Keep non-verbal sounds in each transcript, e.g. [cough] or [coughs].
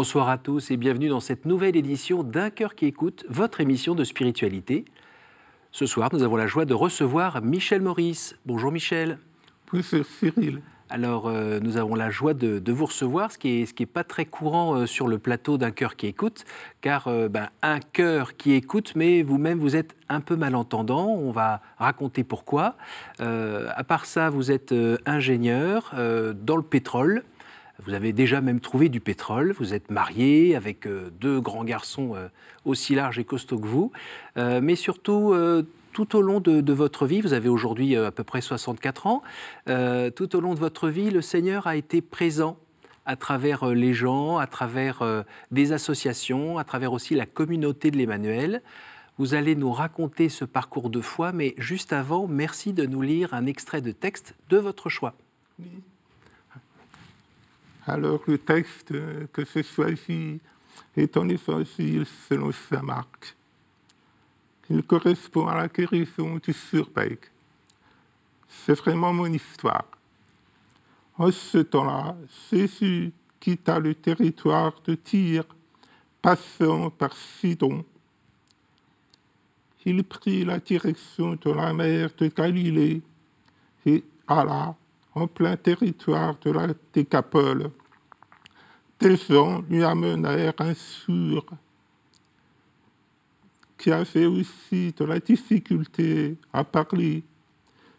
Bonsoir à tous et bienvenue dans cette nouvelle édition d'Un cœur qui écoute, votre émission de spiritualité. Ce soir, nous avons la joie de recevoir Michel Maurice. Bonjour Michel. Bonjour Cyril. Alors, euh, nous avons la joie de, vous recevoir, ce qui n'est ce qui est pas très courant euh, sur le plateau d'un cœur qui écoute, car euh, ben, un cœur qui écoute, mais vous-même, vous êtes un peu malentendant. On va raconter pourquoi. à part ça, vous êtes ingénieur dans le pétrole. Vous avez déjà même trouvé du pétrole. Vous êtes marié avec deux grands garçons aussi larges et costauds que vous. mais surtout, tout au long de, votre vie, vous avez aujourd'hui euh, à peu près 64 ans, euh, tout au long de votre vie, le Seigneur a été présent à travers euh, les gens, à travers des associations, à travers aussi la communauté de l'Emmanuel. Vous allez nous raconter ce parcours de foi, mais juste avant, merci de nous lire un extrait de texte de votre choix. Alors le texte que je choisis est en évangile selon Saint Marc. Il correspond à la guérison du surbec. C'est vraiment mon histoire. En ce temps-là, Jésus quitta le territoire de Tyr, passant par Sidon. Il prit la direction de la mer de Galilée et alla en plein territoire de la Décapole. Gens lui amenèrent un sourd qui avait aussi de la difficulté à parler,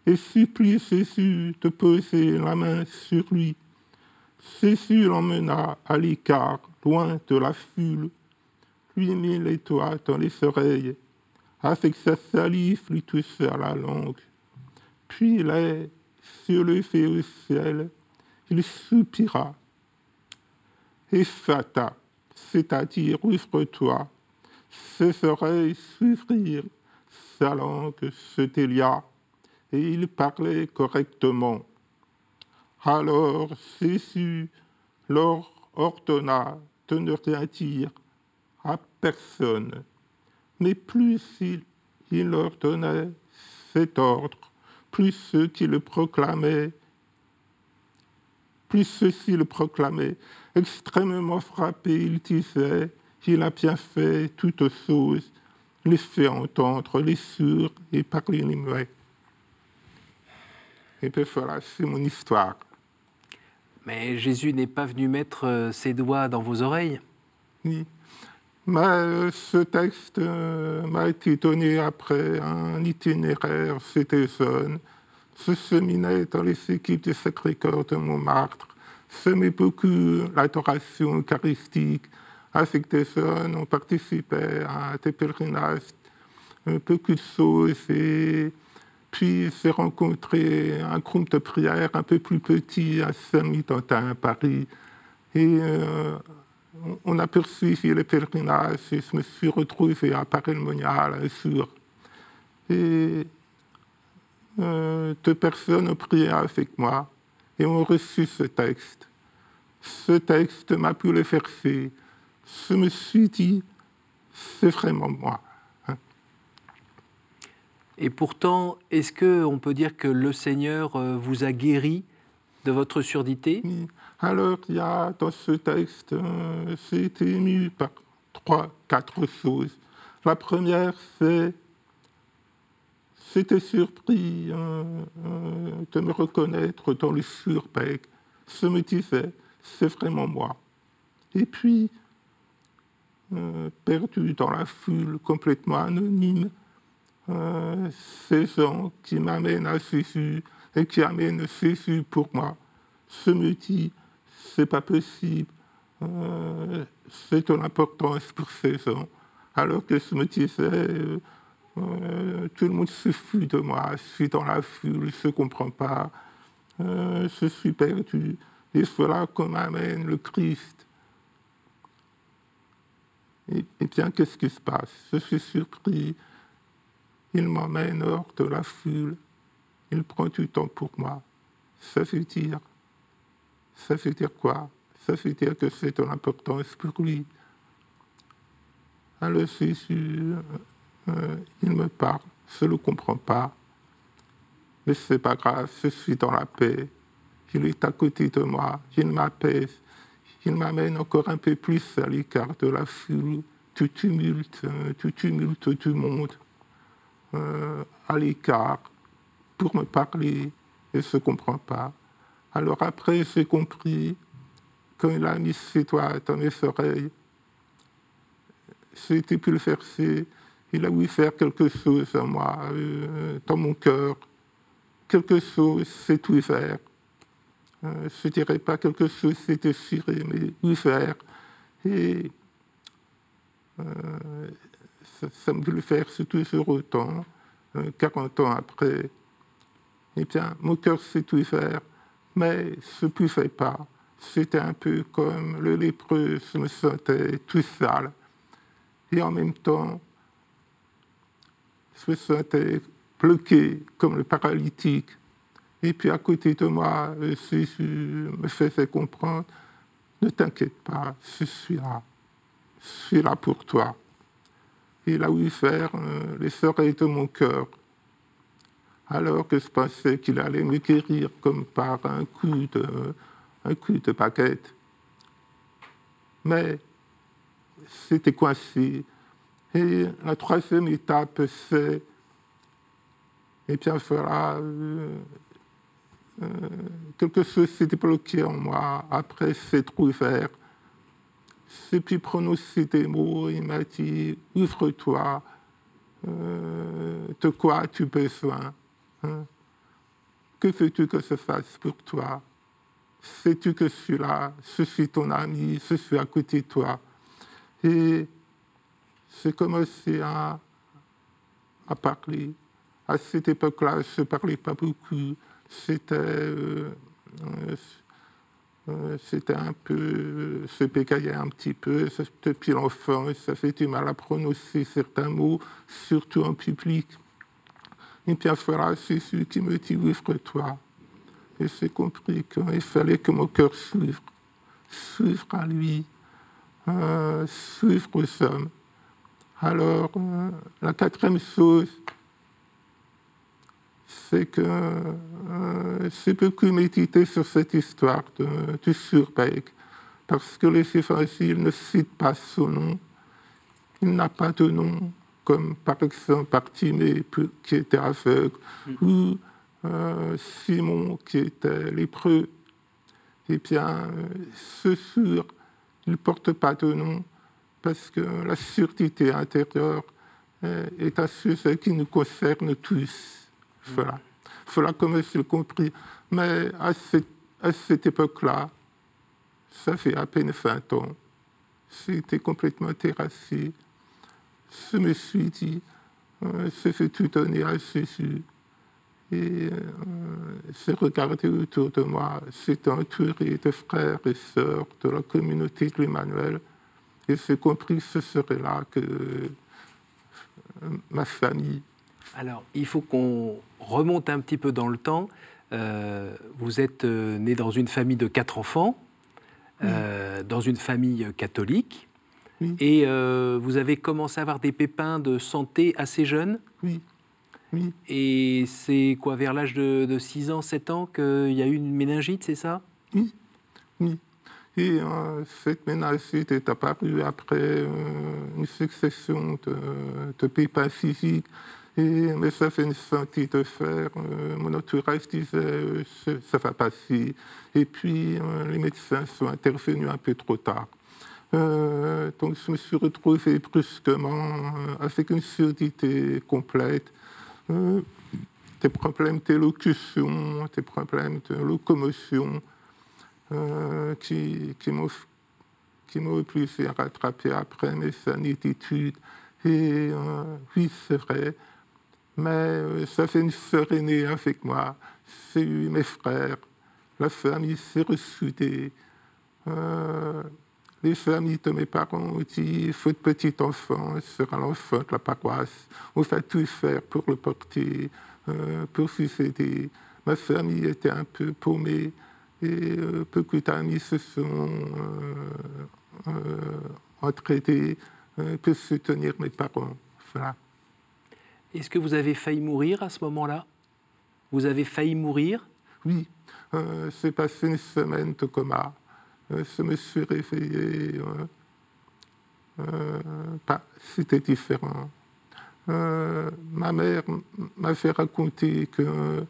et supplie Jésus de poser la main sur lui. Jésus l'emmena à l'écart, loin de la foule, lui mit les doigts dans les oreilles, avec sa salive lui toucha la langue. Puis les sur le fait au ciel, il soupira. Et fata, c'est-à-dire ouvre-toi ses oreilles s'ouvrirent, sa langue se délia, et il parlait correctement. Alors Jésus leur ordonna de ne rien dire à personne, mais plus il, il leur donnait cet ordre, plus ceux qui le proclamaient, plus ceux-ci le proclamaient, extrêmement frappés, il disait, il a bien fait toutes choses, les fait entendre les sourds et parler les muets. Et puis voilà, c'est mon histoire. Mais Jésus n'est pas venu mettre euh, ses doigts dans vos oreilles? Oui. Mais euh, ce texte euh, m'a été donné après un itinéraire c'était jeune. Je cheminais dans les équipes du Sacré-Cœur de Montmartre. J'aimais beaucoup l'adoration eucharistique, avec des jeunes, on participait à des pèlerinages, beaucoup de choses. Et puis j'ai rencontré un groupe de prière un peu plus petit à Saint-Mitantin, à Paris. Et euh, on a poursuivi les pèlerinages et je me suis retrouvé à Paris-le-Monial un jour. Et euh, deux personnes ont prié avec moi et ont reçu ce texte. Ce texte m'a pu le faire faire je me suis dit, c'est vraiment moi. Et pourtant, est-ce qu'on peut dire que le Seigneur euh, vous a guéri de votre surdité? Alors, il y a dans ce texte, euh, j'ai été ému par trois, quatre choses. La première, c'est j'étais surpris euh, de me reconnaître dans le surbec. Je me disais, c'est vraiment moi. Et puis, euh, perdu dans la foule, complètement anonyme. Euh, ces gens qui m'amènent à Jésus et qui amènent Jésus pour moi. Je me dis, c'est pas possible, euh, c'est une importance pour ces gens. Alors que je me disais, tout le monde se fout de moi, je suis dans la foule, je ne comprends pas, je suis perdu. Et voilà qu'on m'amène le Christ et, bien, qu'est-ce qui se passe? Je suis surpris. Il m'emmène hors de la foule. Il prend du temps pour moi. Ça veut dire. Ça veut dire quoi? Ça veut dire que c'est de l'importance pour lui. Alors Jésus, euh, il me parle. Je ne le comprends pas. Mais ce n'est pas grave, je suis dans la paix. Il est à côté de moi, il m'apaise, il m'amène encore un peu plus à l'écart de la foule, du tumulte, du tumulte du monde, à l'écart, pour me parler, et ne se comprend pas. Alors après, j'ai compris, quand il a mis ses doigts dans mes oreilles, le faire, il a voulu faire quelque chose en moi, euh, dans mon cœur. Quelque chose s'est ouvert. Euh, je ne dirais pas quelque chose s'est déchiré, mais ouvert. Et euh, ça, me voulait faire ce toujours autant, 40 ans après. Eh bien, mon cœur s'est ouvert, mais je ne pouvais pas. C'était un peu comme le lépreux, je me sentais tout sale. Et en même temps, me sentais bloqué comme le paralytique. Et puis à côté de moi, Jésus me faisait comprendre, ne t'inquiète pas, je suis là. Je suis là pour toi. Il a ouvert euh, les oreilles de mon cœur. Alors que je pensais qu'il allait me guérir comme par un coup de, un coup de baguette. Mais c'était coincé. Et la troisième étape, c'est, et bien voilà, euh, euh, quelque chose s'est débloqué en moi après s'être ouvert. C'est puis prononcer des mots, il m'a dit, ouvre-toi, euh, de quoi as-tu besoin hein? Que veux-tu que je fasse pour toi? Sais-tu que je suis là, je suis ton ami, je suis à côté de toi et j'ai commencé à, à parler. À cette époque-là, je ne parlais pas beaucoup. C'était euh, euh, c'était un peu, se bégayait un petit peu. Depuis l'enfance, ça fait du mal à prononcer certains mots, surtout en public. Et puis voilà, c'est celui qui me dit ouvre-toi. Et j'ai compris qu'il fallait que mon cœur s'ouvre, s'ouvre à lui euh, suivre aux hommes. Alors, euh, la quatrième chose, c'est que euh, j'ai beaucoup médité sur cette histoire de, du surbec, parce que les évangiles ne citent pas son nom. Il n'a pas de nom, comme par exemple Bartimée qui était aveugle, mm. ou euh, Simon qui était lépreux. Eh bien, ce sur il ne porte pas de nom parce que la sûreté intérieure euh, est un sujet qui nous concerne tous. Voilà. Voilà comme je l'ai compris. Mais à cette, époque-là, ça fait à peine 20 ans, j'étais complètement terrassé. Je me suis dit, euh, je tout donner à Jésus. Et euh, j'ai regardé autour de moi, j'étais entouré de frères et sœurs de la communauté de l'Emmanuel, et j'ai compris que ce serait là que euh, ma famille. Alors, il faut qu'on remonte un petit peu dans le temps. Euh, vous êtes né dans une famille de quatre enfants, dans une famille catholique, et vous avez commencé à avoir des pépins de santé assez jeunes. Oui. Et c'est quoi, vers l'âge de, 6 ans, 7 ans, qu'il y a eu une méningite, c'est ça? Oui. oui. Et euh, cette méningite est apparue après euh, une succession de, de, pépins physiques. Et, mais ça fait une santé de faire. Euh, mon entourage disait ça va passer. Et puis les médecins sont intervenus un peu trop tard. donc je me suis retrouvé brusquement avec une surdité complète des problèmes d'élocution, des problèmes de locomotion euh, qui, qui m'ont obligé à rattraper après mes années d'études. Et euh, oui, c'est vrai, mais euh, ça fait une sœur aînée avec moi, c'est mes frères, la famille s'est ressoudée. Les familles de mes parents ont dit de petit enfant sera l'enfant de la paroisse. On va tout faire pour le porter, pour vous aider. Ma famille était un peu paumée et euh, se sont euh, euh entraînés pour soutenir mes parents. Voilà. Est-ce que vous avez failli mourir à ce moment-là? Vous avez failli mourir? Oui, c'est passé une semaine de coma. je me suis réveillé. C'était différent. ma mère m'a fait raconter que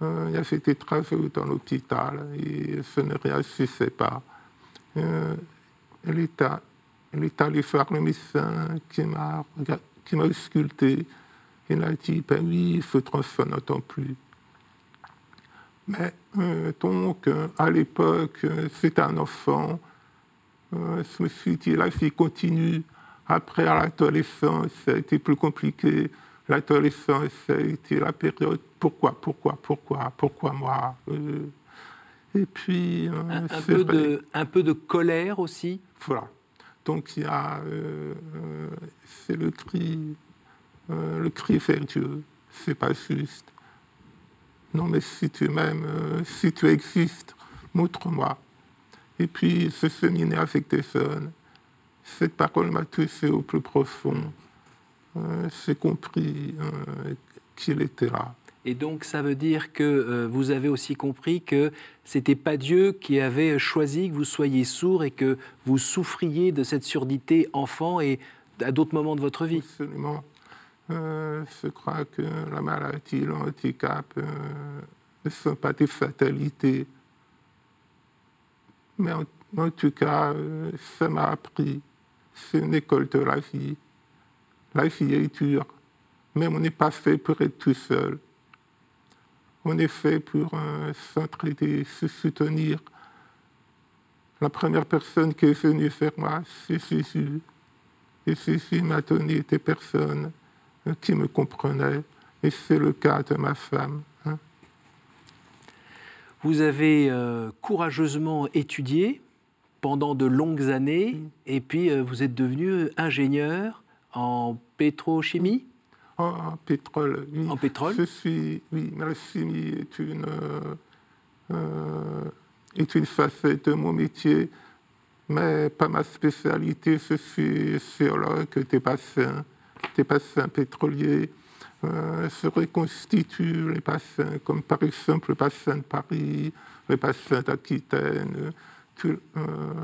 il a fait des travaux dans l'hôpital et je ne réagissait pas. elle, est allée voir le médecin qui m'a ausculté. Il a dit, ben oui, ce transfert n'entend plus. Mais euh, donc, euh, à l'époque, euh, c'était un enfant. je me suis dit, la vie continue. Après, à l'adolescence, ça a été plus compliqué. L'adolescence, été la période pourquoi, pourquoi, pourquoi, pourquoi moi Et puis. Un, peu de, un, peu de, colère aussi Voilà. Donc, il y a. c'est le cri, le cri vers Dieu. C'est pas juste. Non, mais si tu m'aimes, euh, si tu existes, montre-moi. Et puis, se féminer avec des jeunes, cette parole m'a touché au plus profond. Euh, J'ai compris euh, qu'il était là. Et donc, ça veut dire que vous avez aussi compris que c'était pas Dieu qui avait choisi que vous soyez sourd et que vous souffriez de cette surdité enfant et à d'autres moments de votre vie. Absolument. Euh, je crois que la maladie, le handicap euh, ne sont pas des fatalités. Mais en, tout cas, euh, ça m'a appris. C'est une école de la vie. La vie est dure, mais on n'est pas fait pour être tout seul. On est fait pour s'entraider, se soutenir. La première personne qui est venue vers moi, c'est Jésus. Et Jésus m'a donné des personnes qui me comprenait, et c'est le cas de ma femme. Hein. Vous avez euh, courageusement étudié pendant de longues années, et puis euh, vous êtes devenu ingénieur en pétrochimie en, pétrole, oui. En pétrole Je suis, oui, la chimie est une, euh, est une facette de mon métier, mais pas ma spécialité. Je suis géologue des bassins des bassins pétroliers euh, se reconstituent les bassins, comme par exemple le bassin de Paris, les bassins d'Aquitaine, euh,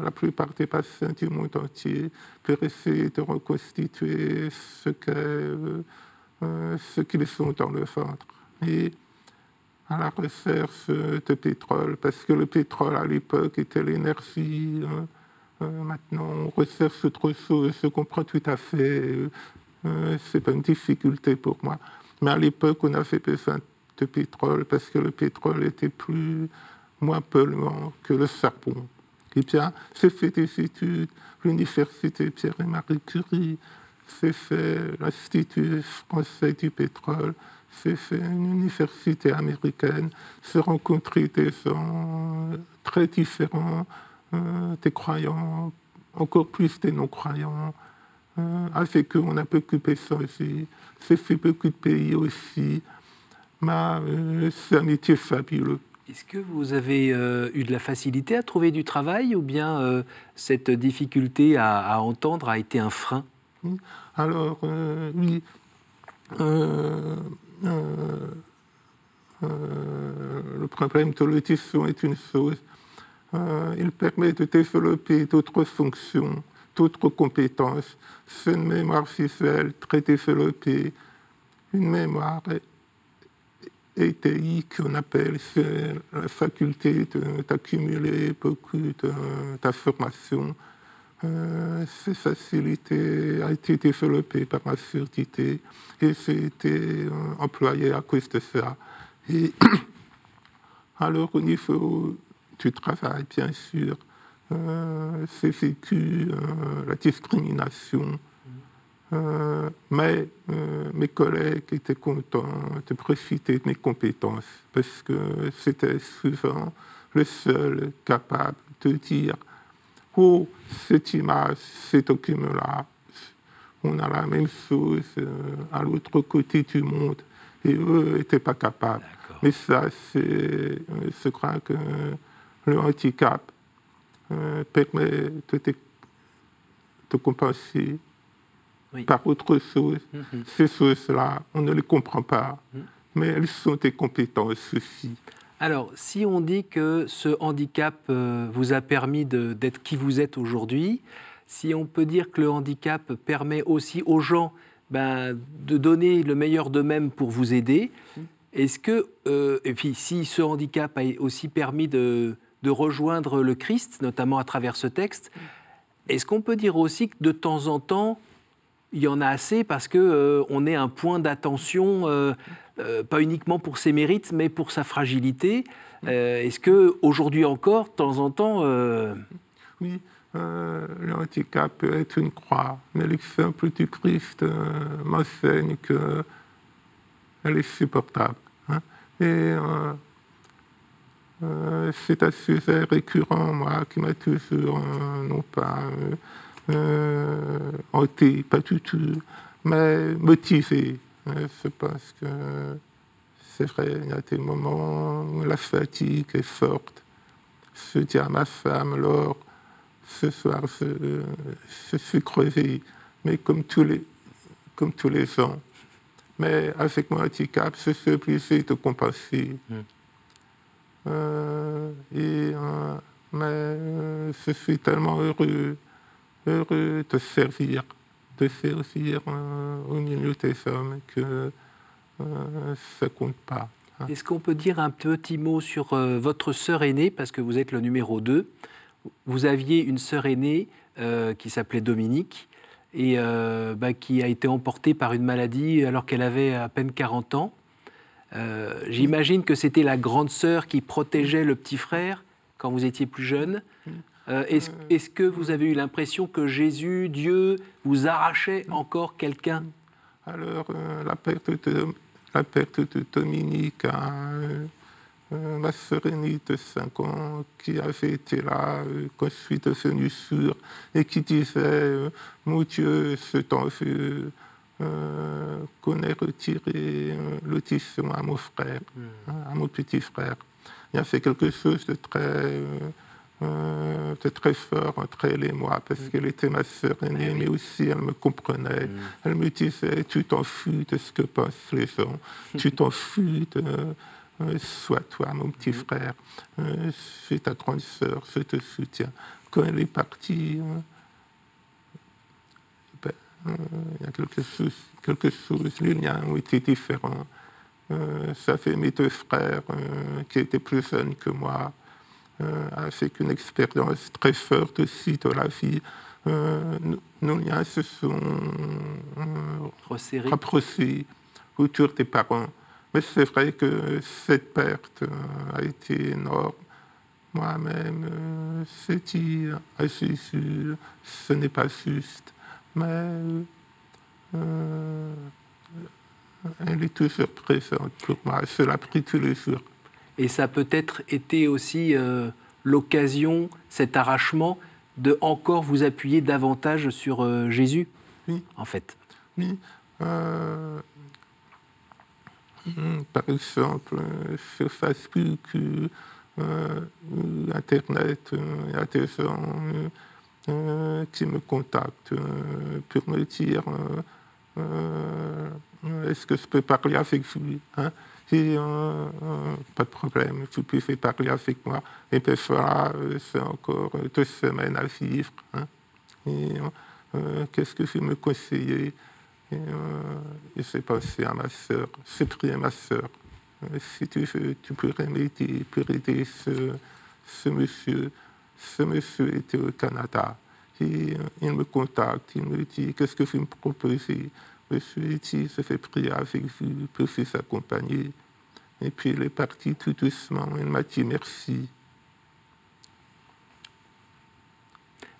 la plupart des bassins du monde entier, pour essayer de reconstituer ce euh, ce qu'ils sont dans le ventre. Et à la recherche de pétrole, parce que le pétrole à l'époque était l'énergie. Hein, maintenant, on recherche autre chose, je comprends tout à fait euh, c'est une difficulté pour moi. Mais à l'époque, on avait besoin de pétrole parce que le pétrole était plus, moins polluant que le charbon. Et bien, j'ai fait des études, l'université Pierre et Marie Curie, j'ai fait l'Institut français du pétrole, j'ai fait une université américaine, j'ai rencontré des gens très différents, euh, des croyants, encore plus des non-croyants, euh, avec eux, on a beaucoup aussi. J'ai fait beaucoup de pays aussi. Euh, c'est un métier fabuleux. Est-ce que vous avez euh, eu de la facilité à trouver du travail ou bien cette difficulté à, entendre a été un frein? Alors, oui. le problème de l'audition est une chose. il permet de développer d'autres fonctions d'autres compétences. C'est une mémoire visuelle très développée, une mémoire ETI qu'on appelle, c'est la faculté d'accumuler beaucoup d'informations. Euh, cette facilité a été développée par ma surdité et été euh, employé à cause de ça. Et [coughs] alors au niveau du travail, bien sûr, euh, j'ai vécu euh, la discrimination. Euh, mais mes collègues étaient contents de profiter de mes compétences parce que c'était souvent le seul capable de dire Oh, cette image, cet document-là, on a la même chose à l'autre côté du monde et eux n'étaient pas capables. Mais ça, c'est, je crois que le handicap euh, permet de, de compenser par autre chose. Mm-hmm. Ces choses-là, on ne les comprend pas, mm. mais elles sont des compétences aussi. Alors, si on dit que ce handicap euh, vous a permis d'être qui vous êtes aujourd'hui, si on peut dire que le handicap permet aussi aux gens ben, de donner le meilleur d'eux-mêmes pour vous aider, est-ce que, euh, et puis si ce handicap a aussi permis de, de rejoindre le Christ, notamment à travers ce texte, est-ce qu'on peut dire aussi que de temps en temps, il y en a assez parce que euh, on est un point d'attention, euh, euh, pas uniquement pour ses mérites, mais pour sa fragilité. Est-ce que aujourd'hui encore, de temps en temps, oui, le handicap peut être une croix, mais l'exemple du Christ m'enseigne que elle est supportable. Hein. Et c'est un sujet récurrent, moi, qui m'a toujours, non pas euh, hanté, pas du tout, mais motivé. Je pense que c'est vrai, il y a des moments où la fatigue est forte. Je dis à ma femme, alors, ce soir, je, suis crevé, mais comme tous les, comme tous les gens. Mais avec mon handicap, je suis obligé de compenser. Mm. Euh, et, euh, mais je suis tellement heureux heureux de servir, de servir euh, au milieu des hommes que euh, ça compte pas. Hein. Est-ce qu'on peut dire un petit mot sur euh, votre sœur aînée, parce que vous êtes le numéro 2 Vous aviez une sœur aînée qui s'appelait Dominique et bah, qui a été emportée par une maladie alors qu'elle avait à peine 40 ans. J'imagine que c'était la grande sœur qui protégeait le petit frère quand vous étiez plus jeune. Euh, est-ce que vous avez eu l'impression que Jésus, Dieu, vous arrachait encore quelqu'un? Alors, euh, la, perte de, la perte de Dominique, euh, ma aînée de 5 ans, qui avait été là quand je suis devenu sûr, et qui disait Mon Dieu, ce temps vu qu'on ait retiré l'audition à mon frère, hmm. hein, à mon petit frère. Il a fait quelque chose de très euh, c'était très fort entre elle et moi, parce mm. qu'elle était ma sœur aînée, ah mais aussi elle me comprenait. Mm. Elle me disait, tu t'en fous de ce que pensent les gens, [laughs] tu t'en fous de... Euh, sois toi, mon petit mm. frère, euh, suis ta grande sœur, je te soutiens. Quand elle est partie, ben, il y a quelque chose, quelque chose, les liens ont été différents. ça fait mes deux frères qui étaient plus jeunes que moi, euh, avec une expérience très forte aussi de la vie. Euh, nos liens se sont euh, rapprochés autour des parents. Mais c'est vrai que cette perte a été énorme. Moi-même, c'est dire à Jésus, ce n'est pas juste, mais elle est toujours présente pour moi. Je l'ai pris tous les jours. Et ça peut-être été aussi euh, l'occasion, cet arrachement, de encore vous appuyer davantage sur euh, Jésus, oui. en fait. Oui. Euh, par exemple, sur Facebook, Internet, il y a des gens qui me contactent pour me dire est-ce que je peux parler avec vous hein? Et euh, pas de problème, vous pouvez parler avec moi. Et puis voilà, c'est encore deux semaines à vivre. Hein. Et euh, qu'est-ce que vous me conseillez et, euh, j'ai pensé à ma soeur, j'ai pris à ma soeur. si tu veux, tu pourrais m'aider pour aider ce, ce monsieur. Ce monsieur était au Canada. Et il me contacte, il me dit Qu'est-ce que vous me proposez? Ai dit Je fais prier avec vous pour vous accompagner. Et puis il est parti tout doucement. Il m'a dit merci.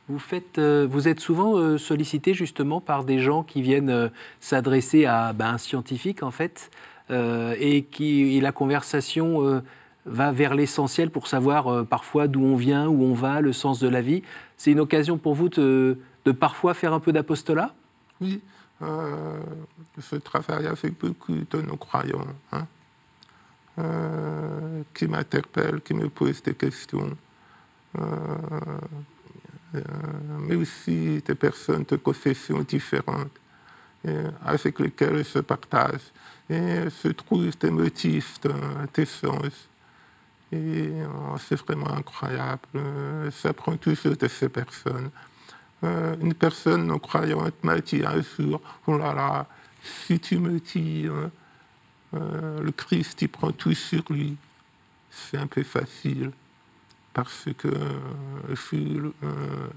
Vous, faites, euh, vous êtes souvent euh, sollicité justement par des gens qui viennent euh, s'adresser à ben, un scientifique en fait, et qui la conversation va vers l'essentiel pour savoir parfois d'où on vient, où on va, le sens de la vie. C'est une occasion pour vous de, de parfois faire un peu d'apostolat? Oui, je travaille avec beaucoup de nos croyants. Hein. Euh, qui m'interpellent, qui me posent des questions, euh, euh, mais aussi des personnes de confessions différentes avec lesquelles je partage. Et je trouve des motifs d'échange Et euh, c'est vraiment incroyable. Euh, prend toujours de ces personnes. Euh, une personne non croyante m'a dit un jour, oh là là, si tu me dis, le Christ, il prend tout sur lui, c'est un peu facile parce que euh,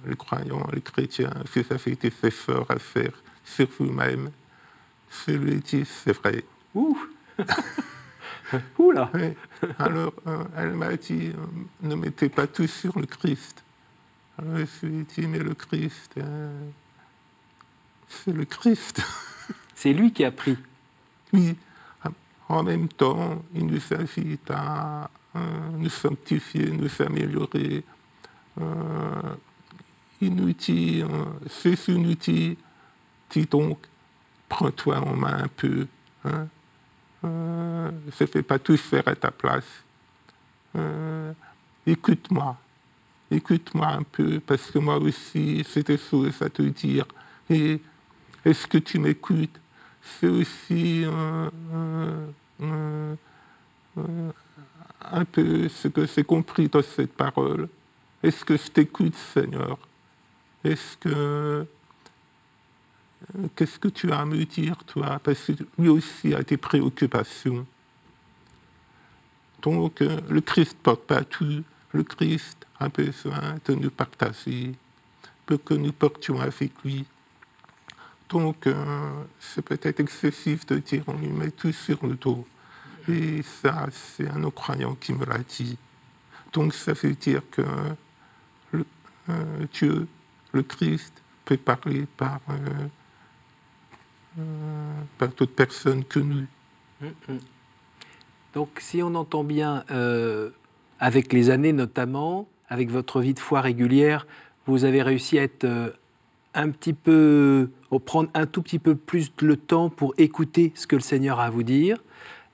les croyants, les chrétiens, si ça fait des efforts à faire sur vous-même, je lui dit, c'est vrai. Ouh [laughs] Ouh là Alors, euh, elle m'a dit, euh, ne mettez pas tout sur le Christ. Dit, mais le Christ, c'est le Christ. [laughs] c'est lui qui a pris. Oui. En même temps, il nous invite à, nous sanctifier, nous améliorer. Euh, inutile, c'est inutile. Dis donc, prends-toi en main un peu. Hein. Euh, je ne fais pas tout faire à ta place. Euh, écoute-moi, écoute-moi un peu, parce que moi aussi, c'est des choses à te dire. Et est-ce que tu m'écoutes? C'est aussi un peu ce que j'ai compris dans cette parole. Est-ce que je t'écoute, Seigneur? Est-ce que. Qu'est-ce que tu as à me dire, toi? Parce que lui aussi a des préoccupations. Donc, le Christ porte pas tout. Le Christ a besoin de nous partager pour que nous portions avec lui. Donc, euh, c'est peut-être excessif de dire on lui met tout sur le dos. Et ça, c'est un non-croyant qui me l'a dit. Donc ça veut dire que euh, Dieu, le Christ, peut parler par, euh, euh, par d'autres personnes que nous. Mm-hmm. Donc si on entend bien, avec les années notamment, avec votre vie de foi régulière, vous avez réussi à être un petit peu, prendre un tout petit peu plus le temps pour écouter ce que le Seigneur a à vous dire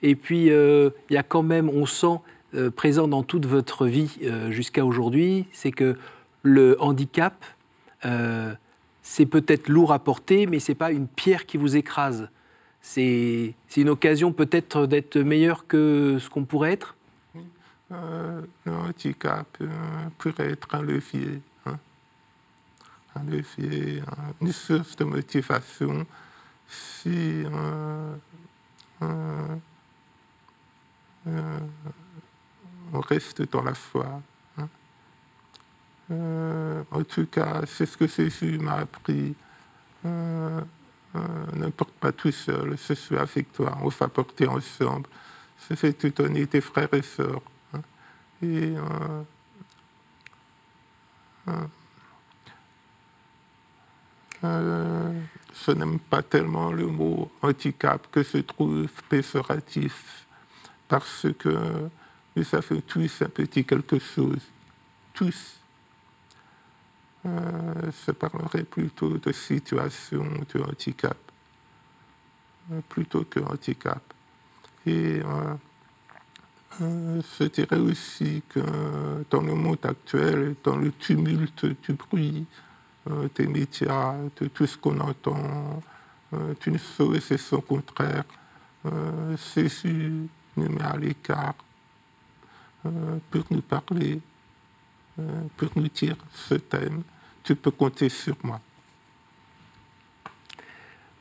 et puis, euh, il y a quand même, on sent euh, présent dans toute votre vie euh, jusqu'à aujourd'hui, c'est que le handicap, c'est peut-être lourd à porter, mais ce n'est pas une pierre qui vous écrase. C'est une occasion peut-être d'être meilleur que ce qu'on pourrait être Le handicap pourrait être un levier. Hein. un levier, une source de motivation si euh, on reste dans la foi. Hein. Euh, en tout cas, c'est ce que Jésus m'a appris. Euh, ne porte pas tout seul, je suis avec toi, on va porter ensemble. C'est fait te donner tes frères et sœurs. Hein. Et je n'aime pas tellement le mot handicap que je trouve péjoratif parce que nous avons tous un petit quelque chose, tous. Euh, je parlerai plutôt de situation de handicap, euh, plutôt que handicap. Et euh, je dirais aussi que dans le monde actuel, dans le tumulte du bruit, des médias, de tout ce qu'on entend, d'une chose et son contraire, c'est nous met à l'écart euh, pour nous parler, euh, pour nous dire ce thème. Tu peux compter sur moi.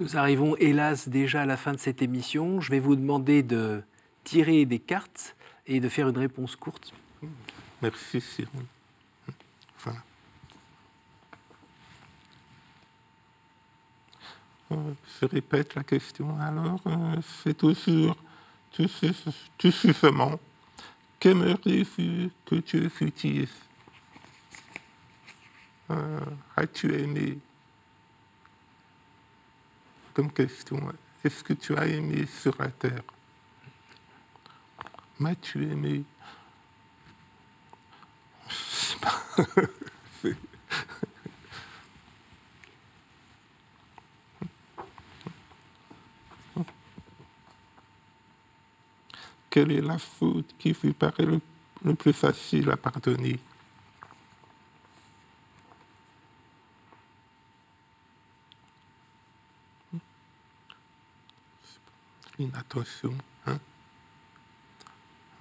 Nous arrivons hélas déjà à la fin de cette émission. Je vais vous demander de tirer des cartes et de faire une réponse courte. Merci Cyril. Voilà. Euh, je répète la question alors. C'est toujours tout, suffisant. Qu'aimerais-tu que Dieu futise euh, As-tu aimé? Comme question, est-ce que tu as aimé sur la terre? M'as-tu [laughs] aimé quelle est la faute qui vous paraît le, plus facile à pardonner? Une attention.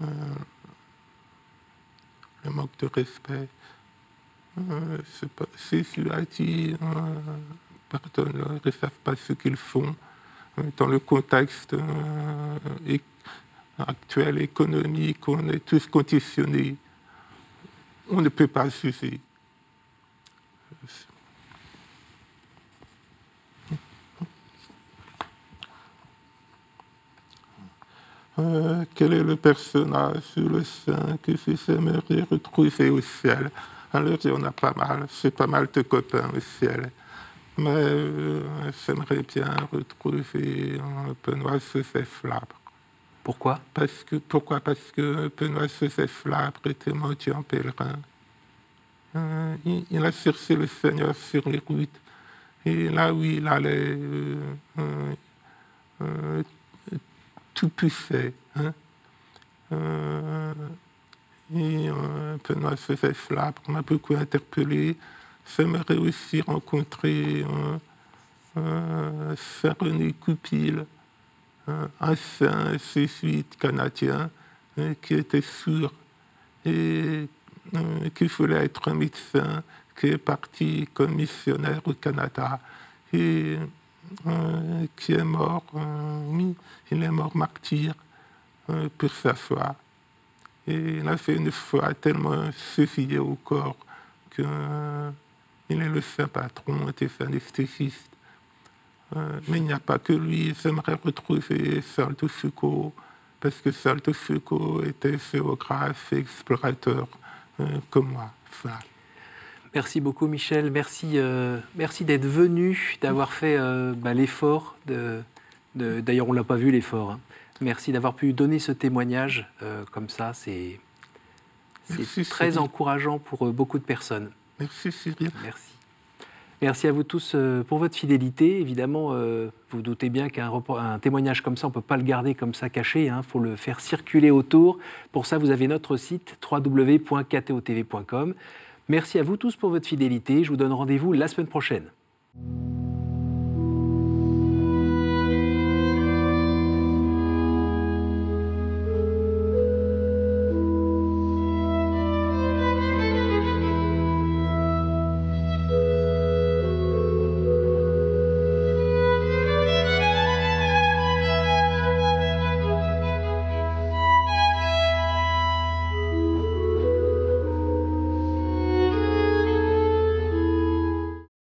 Euh, un manque de respect. Jésus a dit, pardonne-leur, ils ne savent pas ce qu'ils font. Dans le contexte actuel économique, on est tous conditionnés. On ne peut pas juger. Euh, quel est le personnage ou le saint que vous aimeriez retrouver au ciel? Alors, il y en a pas mal. C'est pas mal de copains au ciel. Mais euh, j'aimerais bien retrouver euh, Benoît Joseph Labre. Pourquoi? Parce que Pourquoi? Parce que Benoît Joseph Labre était en pèlerin. Euh, il, a cherché le Seigneur sur les routes. Et là où il allait, euh, euh, tout poussait. Hein. et Benoît Joseph Labre m'a beaucoup interpellé. J'aimerais aussi rencontrer Saint René Coupil un saint jésuite canadien hein, qui était sûr et euh, qui voulait être un médecin, qui est parti comme missionnaire au Canada et euh, qui est mort, euh, il est mort martyr pour sa foi. Et il a fait une foi tellement suffisée au corps qu'il est le saint patron des anesthésistes. Euh, mais il n'y a pas que lui. J'aimerais retrouver Salto Foucault, parce que Salto Foucault était géographe et explorateur euh, comme moi. Merci beaucoup Michel, merci, euh, merci d'être venu, d'avoir fait bah, l'effort. De, D'ailleurs, on ne l'a pas vu l'effort. Hein. Merci d'avoir pu donner ce témoignage comme ça. C'est très encourageant pour beaucoup de personnes. Merci Cyril. Merci. Merci à vous tous euh, pour votre fidélité. Évidemment, euh, vous, doutez bien qu'un témoignage comme ça, on ne peut pas le garder comme ça caché. Il hein. faut le faire circuler autour. Pour ça, vous avez notre site www.ktotv.com. Merci à vous tous pour votre fidélité. Je vous donne rendez-vous la semaine prochaine.